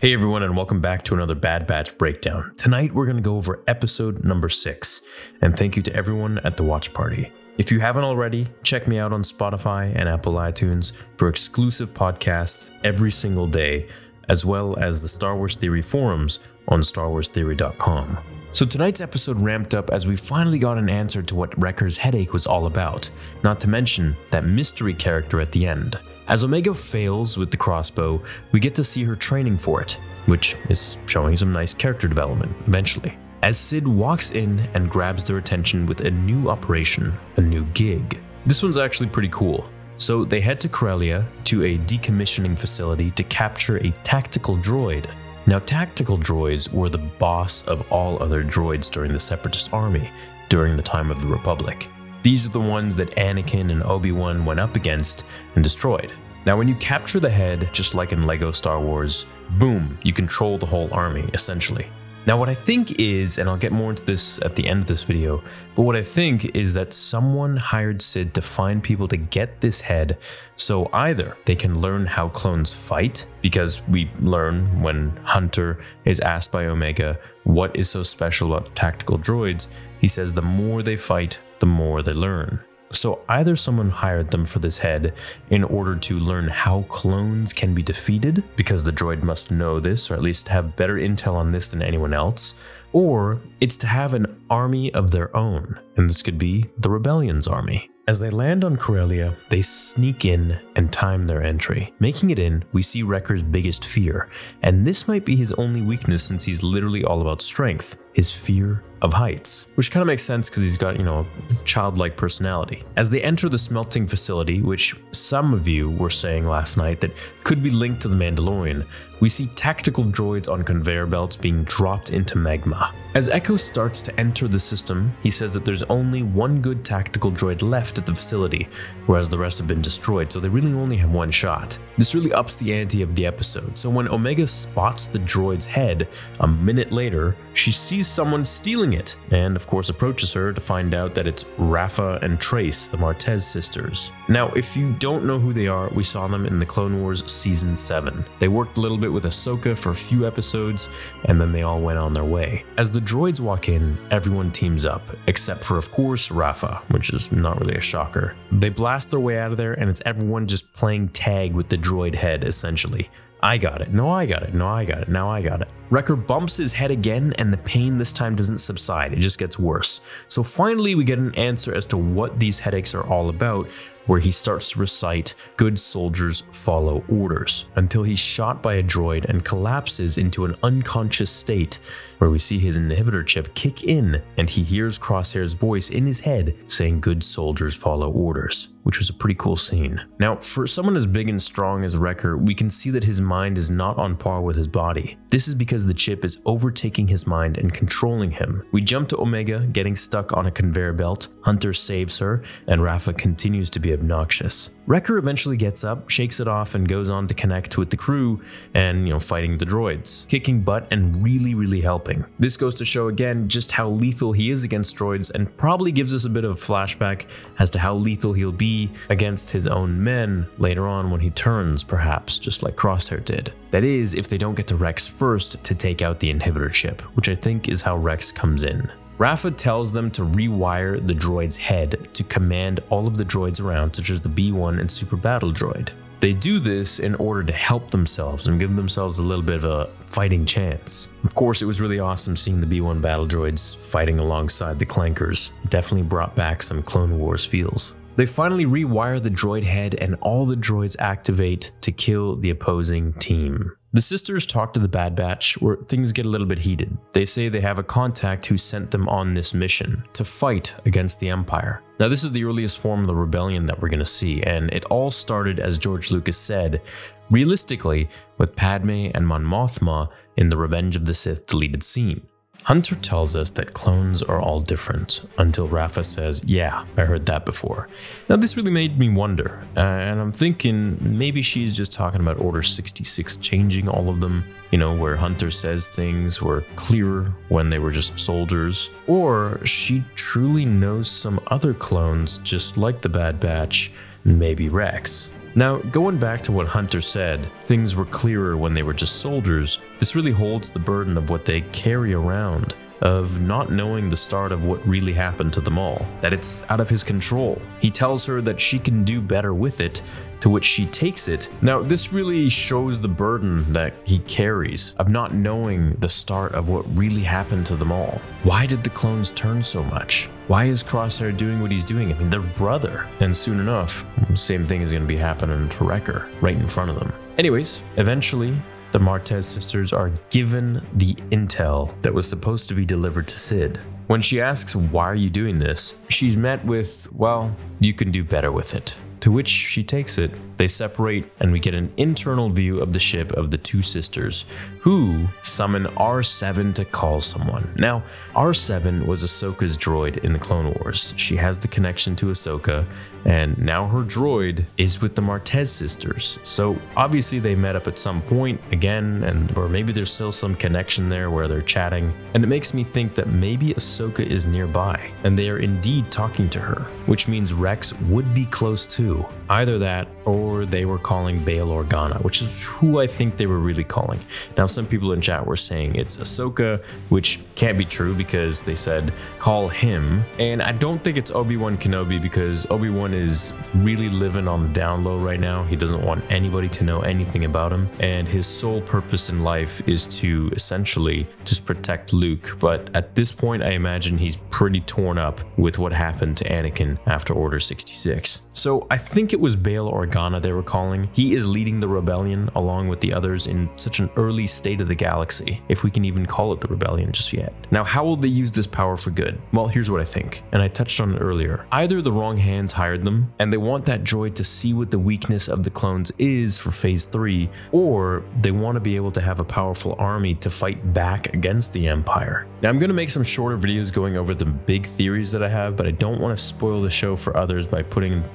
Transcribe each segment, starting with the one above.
Hey everyone, and welcome back to another Bad Batch breakdown. Tonight we're going to go over episode number six, and thank you to everyone at the watch party. If you haven't already, check me out on Spotify and Apple iTunes for exclusive podcasts every single day, as well as the Star Wars Theory forums on StarWarsTheory.com. So tonight's episode ramped up as we finally got an answer to what Wrecker's headache was all about, not to mention that mystery character at the end. As Omega fails with the crossbow, we get to see her training for it, which is showing some nice character development eventually. As Cid walks in and grabs their attention with a new operation, a new gig. This one's actually pretty cool. So they head to Corellia to a decommissioning facility to capture a tactical droid. Now, tactical droids were the boss of all other droids during the Separatist army during the time of the Republic. These are the ones that Anakin and Obi-Wan went up against and destroyed. Now, when you capture the head, just like in LEGO Star Wars, boom, you control the whole army, essentially. Now, what I think is, and I'll get more into this at the end of this video, but what I think is that someone hired Cid to find people to get this head so either they can learn how clones fight, because we learn when Hunter is asked by Omega what is so special about tactical droids, he says the more they fight, the more they learn. So either someone hired them for this head in order to learn how clones can be defeated, because the droid must know this, or at least have better intel on this than anyone else, or it's to have an army of their own, and this could be the Rebellion's army. As they land on Corellia, they sneak in and time their entry. Making it in, we see Wrecker's biggest fear, and this might be his only weakness since he's literally all about strength his fear of heights, which kind of makes sense because he's got, you know, a childlike personality. As they enter the smelting facility, which some of you were saying last night that could be linked to the Mandalorian, we see tactical droids on conveyor belts being dropped into magma. As Echo starts to enter the system, he says that there's only one good tactical droid left at the facility, whereas the rest have been destroyed, so they really only have one shot. This really ups the ante of the episode, so when Omega spots the droid's head, a minute later, she sees someone stealing it, and of course approaches her to find out that it's Rafa and Trace, the Martez sisters. Now, if you don't know who they are, we saw them in the Clone Wars Season 7. They worked a little bit with Ahsoka for a few episodes, and then they all went on their way. As the droids walk in, everyone teams up, except for, of course, Rafa, which is not really a shocker. They blast their way out of there, and it's everyone just playing tag with the droid head, essentially. I got it. No, I got it. No, I got it. Now I got it. Wrecker bumps his head again, and the pain this time doesn't subside, it just gets worse. So finally, we get an answer as to what these headaches are all about, where he starts to recite, Good soldiers follow orders, until he's shot by a droid and collapses into an unconscious state, where we see his inhibitor chip kick in, and he hears Crosshair's voice in his head saying, Good soldiers follow orders which was a pretty cool scene. Now, for someone as big and strong as Wrecker, we can see that his mind is not on par with his body. This is because the chip is overtaking his mind and controlling him. We jump to Omega, getting stuck on a conveyor belt, Hunter saves her, and Rafa continues to be obnoxious. Wrecker eventually gets up, shakes it off, and goes on to connect with the crew and, you know, fighting the droids, kicking butt and really, really helping. This goes to show again just how lethal he is against droids and probably gives us a bit of a flashback as to how lethal he'll be against his own men later on when he turns, perhaps, just like Crosshair did. That is, if they don't get to Rex first to take out the inhibitor chip, which I think is how Rex comes in. Rafa tells them to rewire the droid's head to command all of the droids around, such as the B1 and Super Battle Droid. They do this in order to help themselves and give themselves a little bit of a fighting chance. Of course, it was really awesome seeing the B1 battle droids fighting alongside the Clankers. definitely brought back some Clone Wars feels. They finally rewire the droid head and all the droids activate to kill the opposing team. The sisters talk to the Bad Batch where things get a little bit heated. They say they have a contact who sent them on this mission to fight against the Empire. Now, this is the earliest form of the rebellion that we're going to see, and it all started, as George Lucas said, realistically, with Padme and Mon Mothma in the Revenge of the Sith deleted scene. Hunter tells us that clones are all different until Rafa says, Yeah, I heard that before. Now, this really made me wonder, uh, and I'm thinking maybe she's just talking about Order 66 changing all of them, you know, where Hunter says things were clearer when they were just soldiers, or she truly knows some other clones just like the Bad Batch, maybe Rex. Now, going back to what Hunter said, things were clearer when they were just soldiers, this really holds the burden of what they carry around of not knowing the start of what really happened to them all, that it's out of his control. He tells her that she can do better with it, to which she takes it. Now, this really shows the burden that he carries of not knowing the start of what really happened to them all. Why did the clones turn so much? Why is Crosshair doing what he's doing? I mean, they're brother. And soon enough, same thing is going to be happening to Wrecker right in front of them. Anyways, eventually, the Martez sisters are given the intel that was supposed to be delivered to Cid. When she asks, Why are you doing this? she's met with, Well, you can do better with it. To which she takes it. They separate, and we get an internal view of the ship of the two sisters, who summon R7 to call someone. Now, R7 was Ahsoka's droid in the Clone Wars. She has the connection to Ahsoka, and now her droid is with the Martez sisters. So obviously they met up at some point again, and or maybe there's still some connection there where they're chatting. And it makes me think that maybe Ahsoka is nearby, and they are indeed talking to her, which means Rex would be close too. Either that, or they were calling Bail Organa, which is who I think they were really calling. Now, some people in chat were saying it's Ahsoka, which can't be true because they said call him. And I don't think it's Obi Wan Kenobi because Obi Wan is really living on the down low right now. He doesn't want anybody to know anything about him. And his sole purpose in life is to essentially just protect Luke. But at this point, I imagine he's pretty torn up with what happened to Anakin after Order 66. So I think it was Bail Organa they were calling. He is leading the rebellion along with the others in such an early state of the galaxy, if we can even call it the rebellion just yet. Now, how will they use this power for good? Well, here's what I think, and I touched on it earlier. Either the wrong hands hired them, and they want that droid to see what the weakness of the clones is for phase 3, or they want to be able to have a powerful army to fight back against the Empire. Now, I'm going to make some shorter videos going over the big theories that I have, but I don't want to spoil the show for others by putting a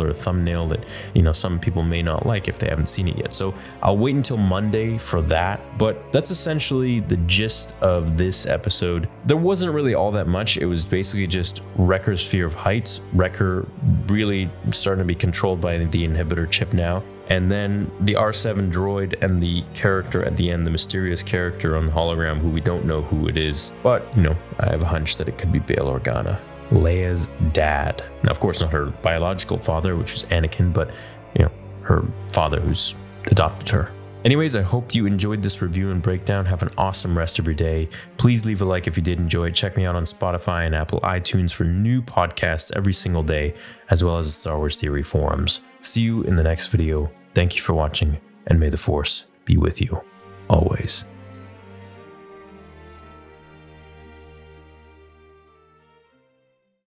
title or a thumbnail that, you know, some people may not like if they haven't seen it yet. So I'll wait until Monday for that, but that's essentially the gist of this episode. There wasn't really all that much. It was basically just Wrecker's fear of heights, Wrecker really starting to be controlled by the inhibitor chip now and then the R7 droid and the character at the end, the mysterious character on the hologram who we don't know who it is. But, you know, I have a hunch that it could be Bail Organa, Leia's dad. Now, of course, not her biological father, which is Anakin, but, you know, her father who's adopted her. Anyways, I hope you enjoyed this review and breakdown. Have an awesome rest of your day. Please leave a like if you did enjoy it. Check me out on Spotify and Apple iTunes for new podcasts every single day, as well as the Star Wars Theory forums. See you in the next video. Thank you for watching, and may the Force be with you always.